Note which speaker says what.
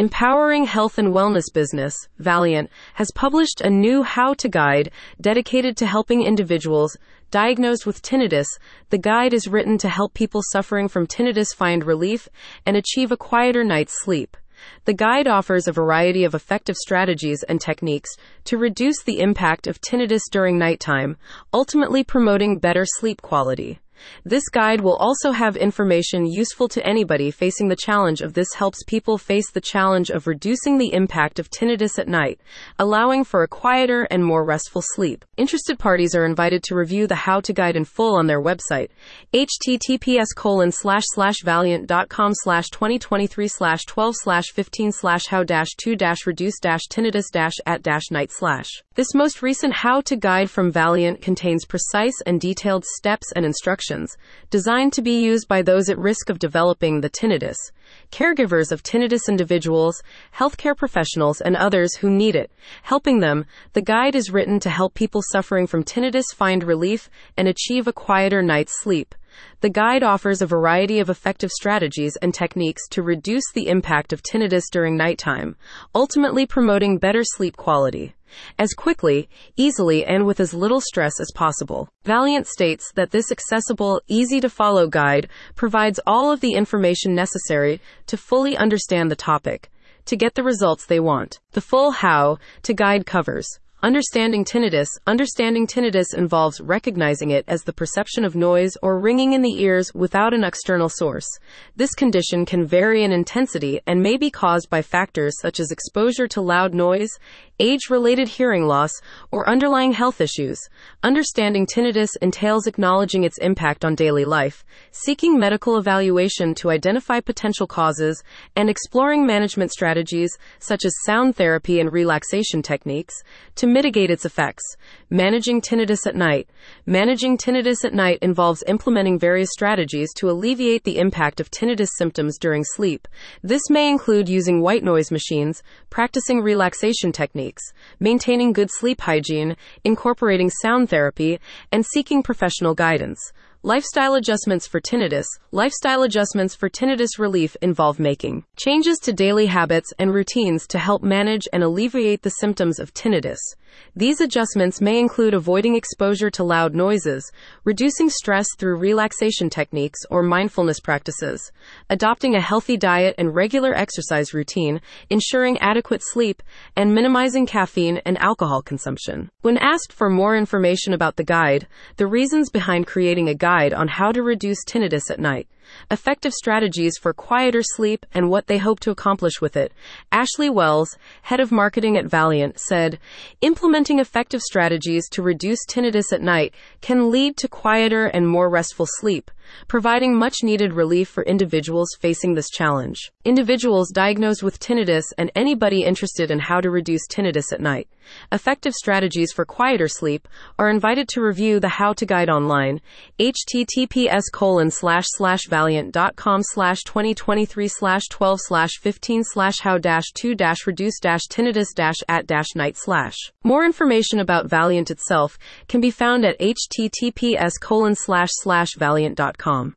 Speaker 1: empowering health and wellness business, Valleant, has published a new how to guide dedicated to helping individuals diagnosed with tinnitus. The guide is written to help people suffering from tinnitus find relief and achieve a quieter night's sleep. The guide offers a variety of effective strategies and techniques to reduce the impact of tinnitus during nighttime, ultimately promoting better sleep quality. This guide will also have information useful to anybody facing the challenge of this helps people face the challenge of reducing the impact of tinnitus at night, allowing for a quieter and more restful sleep. Interested parties are invited to review the how to guide in full on their website, https colon slash slash valleant.com slash 2023 slash 12 slash 15 slash how dash 2 dash reduce dash tinnitus dash at dash night slash. This most recent how to guide from Valleant contains precise and detailed steps and instructions designed to be used by those at risk of developing the tinnitus, caregivers of tinnitus individuals, healthcare professionals, and others who need it. Helping them, the guide is written to help people suffering from tinnitus find relief and achieve a quieter night's sleep. The guide offers a variety of effective strategies and techniques to reduce the impact of tinnitus during nighttime, ultimately promoting better sleep quality as quickly, easily, and with as little stress as possible. Valleant states that this accessible, easy to follow guide provides all of the information necessary to fully understand the topic to get the results they want. The full how to guide covers Understanding tinnitus. Understanding tinnitus involves recognizing it as the perception of noise or ringing in the ears without an external source. This condition can vary in intensity and may be caused by factors such as exposure to loud noise, age related hearing loss, or underlying health issues. Understanding tinnitus entails acknowledging its impact on daily life, seeking medical evaluation to identify potential causes, and exploring management strategies such as sound therapy and relaxation techniques to mitigate its effects. Managing tinnitus at night. Managing tinnitus at night involves implementing various strategies to alleviate the impact of tinnitus symptoms during sleep. This may include using white noise machines, practicing relaxation techniques, maintaining good sleep hygiene, incorporating sound therapy, and seeking professional guidance. Lifestyle adjustments for tinnitus. Lifestyle adjustments for tinnitus relief involve making changes to daily habits and routines to help manage and alleviate the symptoms of tinnitus. These adjustments may include avoiding exposure to loud noises, reducing stress through relaxation techniques or mindfulness practices, adopting a healthy diet and regular exercise routine, ensuring adequate sleep, and minimizing caffeine and alcohol consumption. When asked for more information about the guide, the reasons behind creating a guide on how to reduce tinnitus at night, effective strategies for quieter sleep, and what they hope to accomplish with it. Ashley Wells, head of marketing at Valleant, said, Implementing effective strategies to reduce tinnitus at night can lead to quieter and more restful sleep, providing much needed relief for individuals facing this challenge. Individuals diagnosed with tinnitus and anybody interested in how to reduce tinnitus at night. Effective strategies for quieter sleep are invited to review the how to guide online, https colon slash slash valleant.com slash 2023 slash 12 slash 15 slash how dash 2 dash reduce dash tinnitus dash at dash night slash. More information about Valleant itself can be found at https colon slash slash valleant.com.